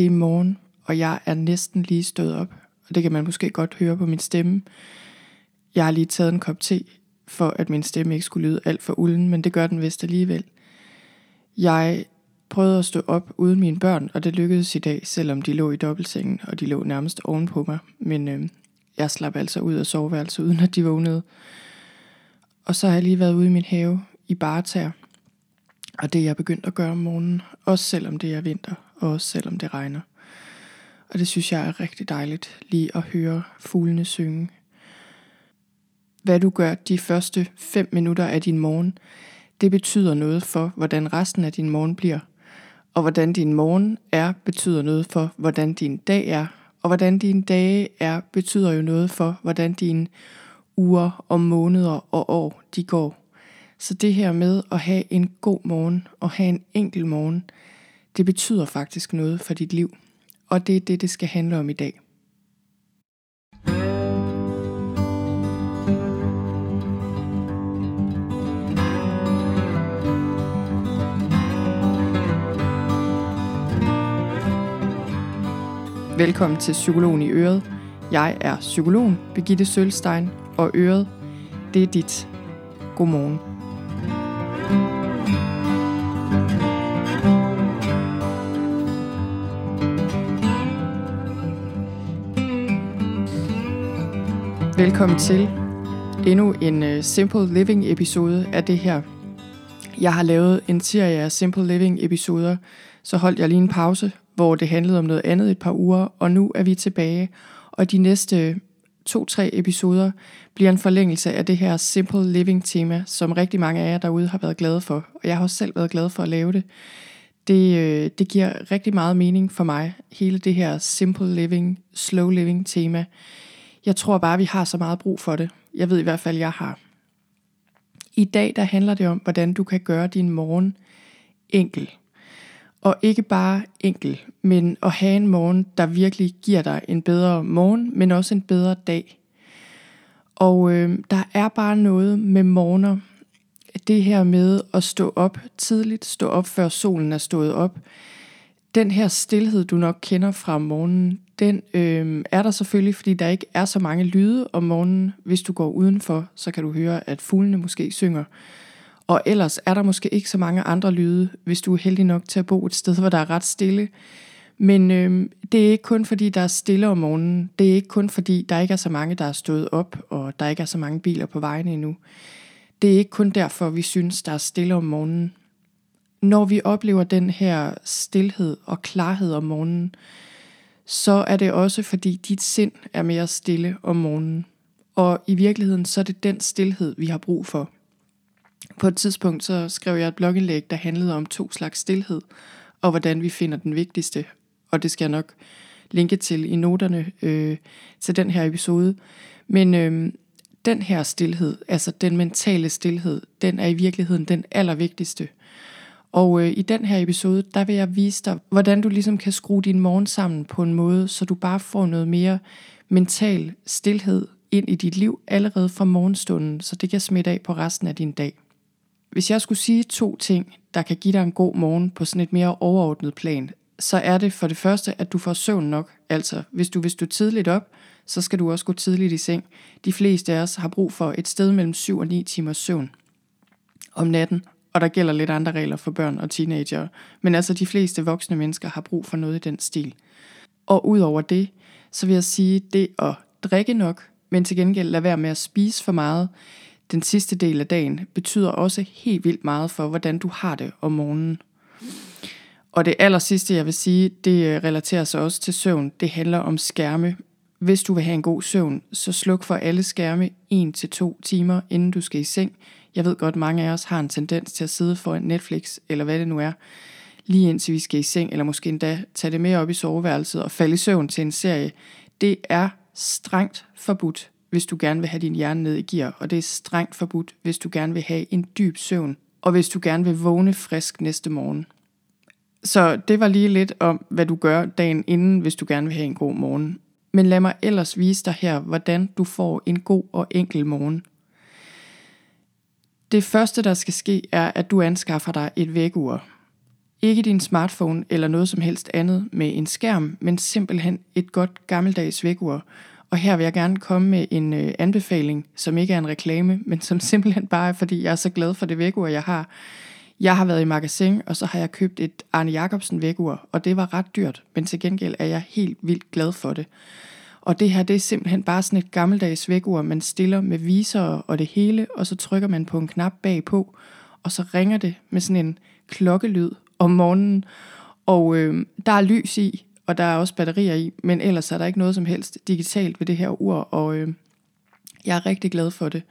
Det er morgen, og jeg er næsten lige stået op. Og det kan man måske godt høre på min stemme. Jeg har lige taget en kop te, for at min stemme ikke skulle lyde alt for ulden, men det gør den vist alligevel. Jeg prøvede at stå op uden mine børn, og det lykkedes i dag, selvom de lå i dobbeltsengen, og de lå nærmest ovenpå mig. Men øh, jeg slap altså ud af soveværelset, uden at de vågnede. Og så har jeg lige været ude i min have i baretær. Og det er jeg begyndt at gøre om morgenen, også selvom det er vinter, og også selvom det regner. Og det synes jeg er rigtig dejligt, lige at høre fuglene synge. Hvad du gør de første 5 minutter af din morgen, det betyder noget for, hvordan resten af din morgen bliver. Og hvordan din morgen er, betyder noget for, hvordan din dag er. Og hvordan dine dage er, betyder jo noget for, hvordan dine uger og måneder og år de går. Så det her med at have en god morgen og have en enkel morgen, det betyder faktisk noget for dit liv. Og det er det, det skal handle om i dag. Velkommen til Psykologen i Øret. Jeg er psykologen Birgitte Sølstein, og Øret, det er dit. Godmorgen. Velkommen til endnu en uh, Simple Living episode af det her. Jeg har lavet en serie af Simple Living episoder, så holdt jeg lige en pause, hvor det handlede om noget andet et par uger, og nu er vi tilbage. Og de næste to-tre episoder bliver en forlængelse af det her Simple Living tema, som rigtig mange af jer derude har været glade for. Og jeg har også selv været glad for at lave det. Det, øh, det giver rigtig meget mening for mig, hele det her Simple Living, Slow Living tema. Jeg tror bare, vi har så meget brug for det. Jeg ved i hvert fald, jeg har. I dag der handler det om, hvordan du kan gøre din morgen enkel. Og ikke bare enkel, men at have en morgen, der virkelig giver dig en bedre morgen, men også en bedre dag. Og øh, der er bare noget med morgener, det her med at stå op tidligt, stå op før solen er stået op. Den her stillhed, du nok kender fra morgenen, den øh, er der selvfølgelig, fordi der ikke er så mange lyde om morgenen. Hvis du går udenfor, så kan du høre, at fuglene måske synger. Og ellers er der måske ikke så mange andre lyde, hvis du er heldig nok til at bo et sted, hvor der er ret stille. Men øh, det er ikke kun fordi, der er stille om morgenen. Det er ikke kun fordi, der ikke er så mange, der er stået op, og der ikke er så mange biler på vejene endnu. Det er ikke kun derfor, vi synes, der er stille om morgenen. Når vi oplever den her stillhed og klarhed om morgenen, så er det også fordi dit sind er mere stille om morgenen. Og i virkeligheden så er det den stillhed, vi har brug for. På et tidspunkt så skrev jeg et blogindlæg, der handlede om to slags stillhed, og hvordan vi finder den vigtigste. Og det skal jeg nok linke til i noterne øh, til den her episode. Men øh, den her stillhed, altså den mentale stillhed, den er i virkeligheden den allervigtigste. Og øh, i den her episode, der vil jeg vise dig, hvordan du ligesom kan skrue din morgen sammen på en måde, så du bare får noget mere mental stillhed ind i dit liv allerede fra morgenstunden, så det kan smitte af på resten af din dag. Hvis jeg skulle sige to ting, der kan give dig en god morgen på sådan et mere overordnet plan, så er det for det første, at du får søvn nok. Altså, hvis du vil stå tidligt op, så skal du også gå tidligt i seng. De fleste af os har brug for et sted mellem 7 og 9 timers søvn om natten, og der gælder lidt andre regler for børn og teenager. Men altså, de fleste voksne mennesker har brug for noget i den stil. Og udover det, så vil jeg sige, det at drikke nok, men til gengæld lade være med at spise for meget, den sidste del af dagen, betyder også helt vildt meget for, hvordan du har det om morgenen. Og det aller sidste, jeg vil sige, det øh, relaterer sig også til søvn. Det handler om skærme. Hvis du vil have en god søvn, så sluk for alle skærme 1-2 timer, inden du skal i seng. Jeg ved godt, mange af os har en tendens til at sidde foran Netflix, eller hvad det nu er, lige indtil vi skal i seng, eller måske endda tage det med op i soveværelset og falde i søvn til en serie. Det er strengt forbudt hvis du gerne vil have din hjerne ned i gear, og det er strengt forbudt, hvis du gerne vil have en dyb søvn, og hvis du gerne vil vågne frisk næste morgen. Så det var lige lidt om, hvad du gør dagen inden, hvis du gerne vil have en god morgen. Men lad mig ellers vise dig her, hvordan du får en god og enkel morgen. Det første, der skal ske, er, at du anskaffer dig et vækkeur. Ikke din smartphone eller noget som helst andet med en skærm, men simpelthen et godt gammeldags vækkeur. Og her vil jeg gerne komme med en øh, anbefaling, som ikke er en reklame, men som simpelthen bare er, fordi jeg er så glad for det vækkeur, jeg har. Jeg har været i magasin, og så har jeg købt et Arne Jacobsen vækkeur, og det var ret dyrt, men til gengæld er jeg helt vildt glad for det. Og det her, det er simpelthen bare sådan et gammeldags vækkeur, man stiller med viser og det hele, og så trykker man på en knap bagpå, og så ringer det med sådan en klokkelyd om morgenen. Og øh, der er lys i, og der er også batterier i, men ellers er der ikke noget som helst digitalt ved det her ur, og øh, jeg er rigtig glad for det.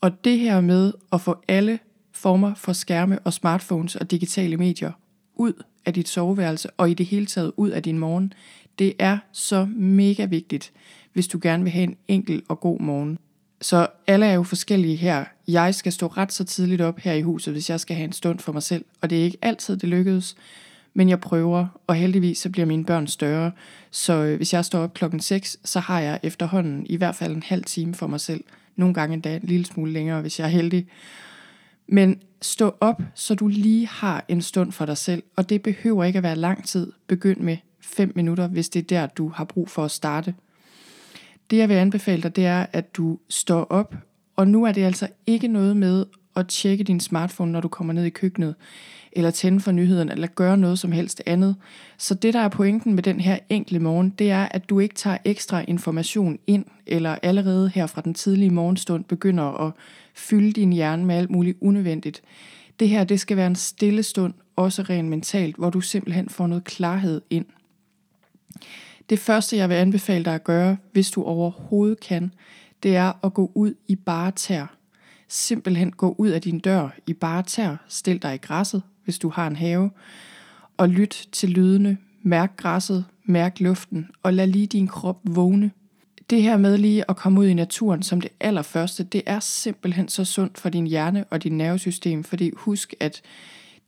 Og det her med at få alle former for skærme og smartphones og digitale medier ud af dit soveværelse og i det hele taget ud af din morgen, det er så mega vigtigt, hvis du gerne vil have en enkel og god morgen. Så alle er jo forskellige her. Jeg skal stå ret så tidligt op her i huset, hvis jeg skal have en stund for mig selv, og det er ikke altid, det lykkedes. Men jeg prøver, og heldigvis så bliver mine børn større. Så øh, hvis jeg står op klokken 6, så har jeg efterhånden i hvert fald en halv time for mig selv. Nogle gange endda en lille smule længere, hvis jeg er heldig. Men stå op, så du lige har en stund for dig selv, og det behøver ikke at være lang tid. Begynd med 5 minutter, hvis det er der, du har brug for at starte. Det jeg vil anbefale dig, det er, at du står op, og nu er det altså ikke noget med at tjekke din smartphone, når du kommer ned i køkkenet, eller tænde for nyhederne, eller gøre noget som helst andet. Så det, der er pointen med den her enkle morgen, det er, at du ikke tager ekstra information ind, eller allerede her fra den tidlige morgenstund begynder at fylde din hjerne med alt muligt unødvendigt. Det her, det skal være en stille stund, også rent mentalt, hvor du simpelthen får noget klarhed ind. Det første, jeg vil anbefale dig at gøre, hvis du overhovedet kan, det er at gå ud i bare tær. Simpelthen gå ud af din dør i bare tær, stil dig i græsset, hvis du har en have, og lyt til lydene, mærk græsset, mærk luften, og lad lige din krop vågne. Det her med lige at komme ud i naturen som det allerførste, det er simpelthen så sundt for din hjerne og din nervesystem, fordi husk, at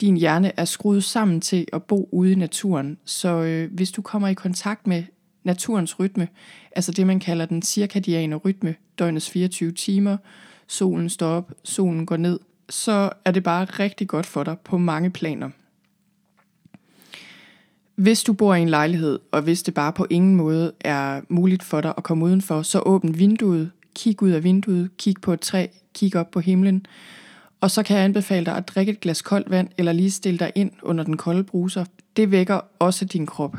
din hjerne er skruet sammen til at bo ude i naturen. Så øh, hvis du kommer i kontakt med naturens rytme, altså det man kalder den cirkadiane rytme, døgnets 24 timer, solen står op, solen går ned, så er det bare rigtig godt for dig på mange planer. Hvis du bor i en lejlighed, og hvis det bare på ingen måde er muligt for dig at komme udenfor, så åbn vinduet, kig ud af vinduet, kig på et træ, kig op på himlen, og så kan jeg anbefale dig at drikke et glas koldt vand, eller lige stille dig ind under den kolde bruser. Det vækker også din krop.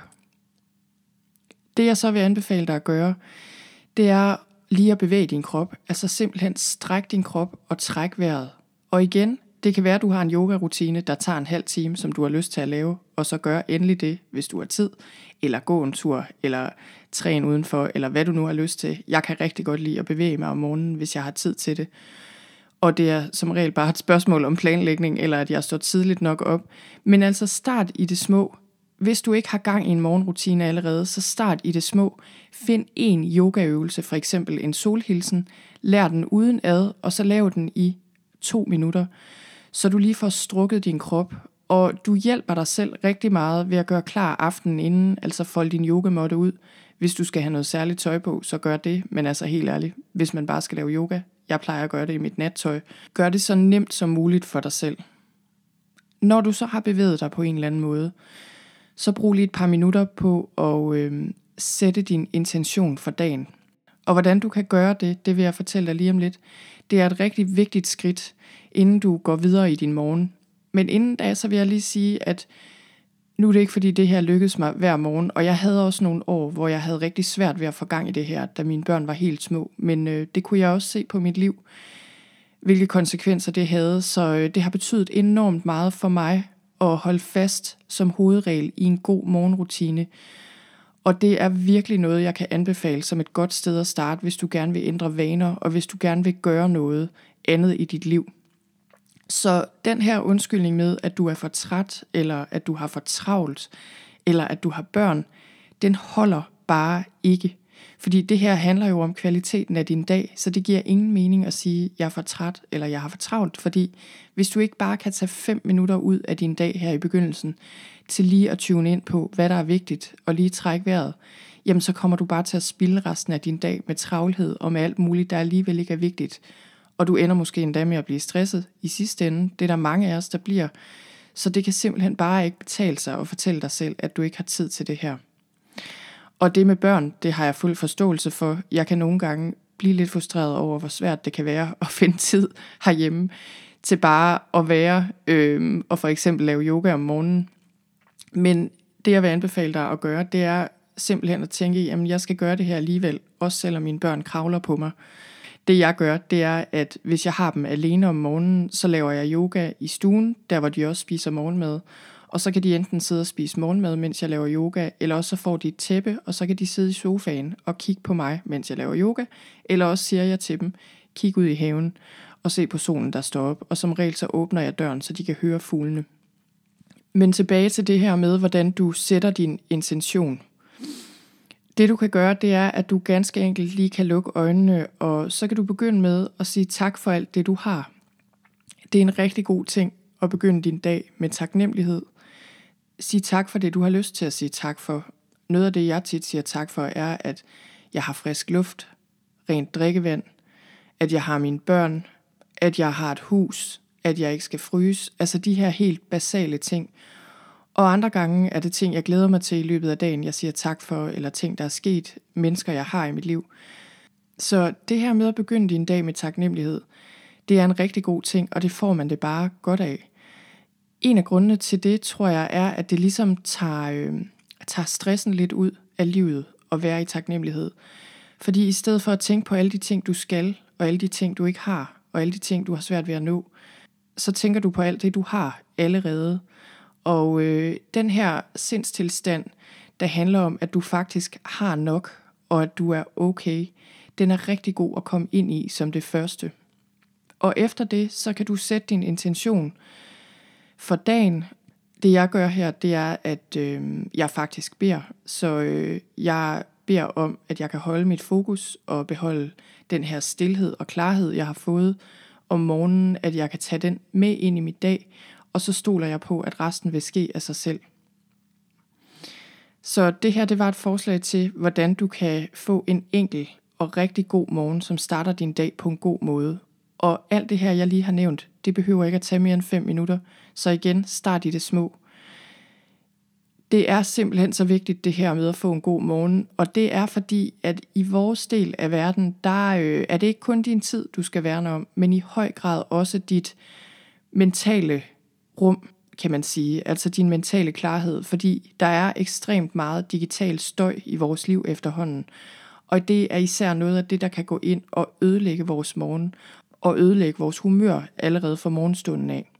Det jeg så vil anbefale dig at gøre, det er lige at bevæge din krop. Altså simpelthen stræk din krop og træk vejret. Og igen, det kan være, at du har en yogarutine, der tager en halv time, som du har lyst til at lave, og så gør endelig det, hvis du har tid, eller gå en tur, eller træn udenfor, eller hvad du nu har lyst til. Jeg kan rigtig godt lide at bevæge mig om morgenen, hvis jeg har tid til det og det er som regel bare et spørgsmål om planlægning, eller at jeg står tidligt nok op. Men altså start i det små. Hvis du ikke har gang i en morgenrutine allerede, så start i det små. Find en yogaøvelse, for eksempel en solhilsen. Lær den uden ad, og så lav den i to minutter, så du lige får strukket din krop. Og du hjælper dig selv rigtig meget ved at gøre klar aftenen inden, altså folde din yogamåtte ud. Hvis du skal have noget særligt tøj på, så gør det, men altså helt ærligt, hvis man bare skal lave yoga, jeg plejer at gøre det i mit nattøj. Gør det så nemt som muligt for dig selv. Når du så har bevæget dig på en eller anden måde, så brug lige et par minutter på at øh, sætte din intention for dagen. Og hvordan du kan gøre det, det vil jeg fortælle dig lige om lidt. Det er et rigtig vigtigt skridt, inden du går videre i din morgen. Men inden da, så vil jeg lige sige, at nu er det ikke fordi det her lykkedes mig hver morgen, og jeg havde også nogle år, hvor jeg havde rigtig svært ved at få gang i det her, da mine børn var helt små. Men øh, det kunne jeg også se på mit liv, hvilke konsekvenser det havde. Så øh, det har betydet enormt meget for mig at holde fast som hovedregel i en god morgenrutine. Og det er virkelig noget, jeg kan anbefale som et godt sted at starte, hvis du gerne vil ændre vaner, og hvis du gerne vil gøre noget andet i dit liv. Så den her undskyldning med, at du er for træt, eller at du har for travlt, eller at du har børn, den holder bare ikke. Fordi det her handler jo om kvaliteten af din dag, så det giver ingen mening at sige, jeg er for træt, eller jeg har for travlt. Fordi hvis du ikke bare kan tage 5 minutter ud af din dag her i begyndelsen, til lige at tune ind på, hvad der er vigtigt, og lige trække vejret, jamen så kommer du bare til at spille resten af din dag med travlhed og med alt muligt, der alligevel ikke er vigtigt og du ender måske endda med at blive stresset i sidste ende. Det er der mange af os, der bliver. Så det kan simpelthen bare ikke betale sig at fortælle dig selv, at du ikke har tid til det her. Og det med børn, det har jeg fuld forståelse for. Jeg kan nogle gange blive lidt frustreret over, hvor svært det kan være at finde tid herhjemme til bare at være øh, og for eksempel lave yoga om morgenen. Men det jeg vil anbefale dig at gøre, det er simpelthen at tænke, jamen jeg skal gøre det her alligevel, også selvom mine børn kravler på mig. Det jeg gør, det er, at hvis jeg har dem alene om morgenen, så laver jeg yoga i stuen, der hvor de også spiser morgenmad. Og så kan de enten sidde og spise morgenmad, mens jeg laver yoga, eller også så får de et tæppe, og så kan de sidde i sofaen og kigge på mig, mens jeg laver yoga. Eller også siger jeg til dem, kig ud i haven og se på solen, der står op. Og som regel så åbner jeg døren, så de kan høre fuglene. Men tilbage til det her med, hvordan du sætter din intention. Det du kan gøre, det er, at du ganske enkelt lige kan lukke øjnene, og så kan du begynde med at sige tak for alt det, du har. Det er en rigtig god ting at begynde din dag med taknemmelighed. Sig tak for det, du har lyst til at sige tak for. Noget af det, jeg tit siger tak for, er, at jeg har frisk luft, rent drikkevand, at jeg har mine børn, at jeg har et hus, at jeg ikke skal fryse. Altså de her helt basale ting. Og andre gange er det ting, jeg glæder mig til i løbet af dagen, jeg siger tak for, eller ting, der er sket, mennesker, jeg har i mit liv. Så det her med at begynde din dag med taknemmelighed, det er en rigtig god ting, og det får man det bare godt af. En af grundene til det, tror jeg, er, at det ligesom tager, øh, tager stressen lidt ud af livet at være i taknemmelighed. Fordi i stedet for at tænke på alle de ting, du skal, og alle de ting, du ikke har, og alle de ting, du har svært ved at nå, så tænker du på alt det, du har allerede. Og øh, den her sindstilstand, der handler om, at du faktisk har nok, og at du er okay, den er rigtig god at komme ind i som det første. Og efter det, så kan du sætte din intention for dagen. Det jeg gør her, det er, at øh, jeg faktisk beder. Så øh, jeg beder om, at jeg kan holde mit fokus og beholde den her stillhed og klarhed, jeg har fået om morgenen, at jeg kan tage den med ind i mit dag, og så stoler jeg på, at resten vil ske af sig selv. Så det her, det var et forslag til, hvordan du kan få en enkel og rigtig god morgen, som starter din dag på en god måde. Og alt det her, jeg lige har nævnt, det behøver ikke at tage mere end 5 minutter. Så igen, start i det små. Det er simpelthen så vigtigt det her med at få en god morgen, og det er fordi, at i vores del af verden, der øh, er det ikke kun din tid, du skal værne om, men i høj grad også dit mentale rum, kan man sige, altså din mentale klarhed, fordi der er ekstremt meget digital støj i vores liv efterhånden. Og det er især noget af det, der kan gå ind og ødelægge vores morgen, og ødelægge vores humør allerede fra morgenstunden af.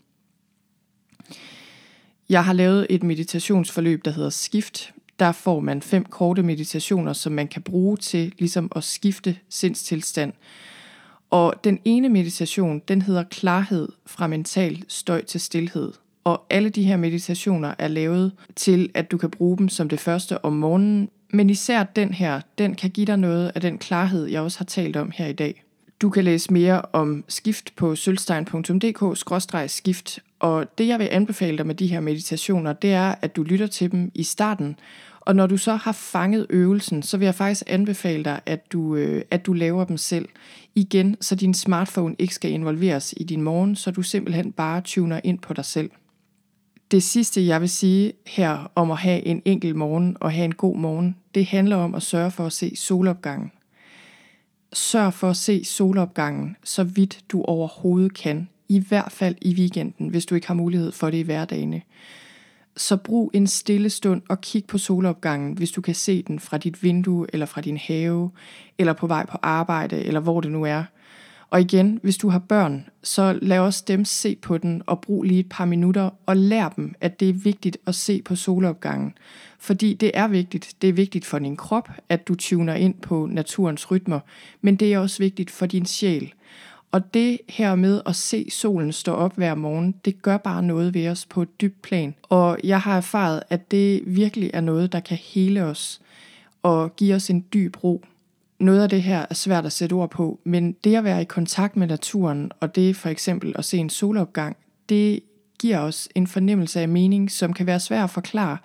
Jeg har lavet et meditationsforløb, der hedder Skift. Der får man fem korte meditationer, som man kan bruge til ligesom at skifte sindstilstand. Og den ene meditation, den hedder Klarhed fra mental støj til stillhed. Og alle de her meditationer er lavet til, at du kan bruge dem som det første om morgenen. Men især den her, den kan give dig noget af den klarhed, jeg også har talt om her i dag. Du kan læse mere om skift på sølvstein.dk-skift, og det jeg vil anbefale dig med de her meditationer, det er, at du lytter til dem i starten, og når du så har fanget øvelsen, så vil jeg faktisk anbefale dig, at du, øh, at du laver dem selv. Igen, så din smartphone ikke skal involveres i din morgen, så du simpelthen bare tuner ind på dig selv. Det sidste, jeg vil sige her om at have en enkel morgen og have en god morgen, det handler om at sørge for at se solopgangen. Sørg for at se solopgangen så vidt du overhovedet kan. I hvert fald i weekenden, hvis du ikke har mulighed for det i hverdagene. Så brug en stille stund og kig på solopgangen, hvis du kan se den fra dit vindue, eller fra din have, eller på vej på arbejde, eller hvor det nu er. Og igen, hvis du har børn, så lad også dem se på den og brug lige et par minutter og lær dem, at det er vigtigt at se på solopgangen. Fordi det er vigtigt. Det er vigtigt for din krop, at du tuner ind på naturens rytmer, men det er også vigtigt for din sjæl. Og det her med at se solen stå op hver morgen, det gør bare noget ved os på et dybt plan. Og jeg har erfaret, at det virkelig er noget, der kan hele os og give os en dyb ro. Noget af det her er svært at sætte ord på, men det at være i kontakt med naturen, og det for eksempel at se en solopgang, det giver os en fornemmelse af mening, som kan være svær at forklare,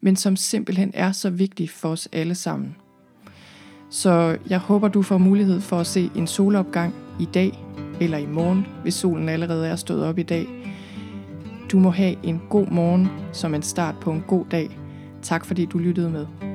men som simpelthen er så vigtig for os alle sammen. Så jeg håber, du får mulighed for at se en solopgang i dag eller i morgen, hvis solen allerede er stået op i dag. Du må have en god morgen som en start på en god dag. Tak fordi du lyttede med.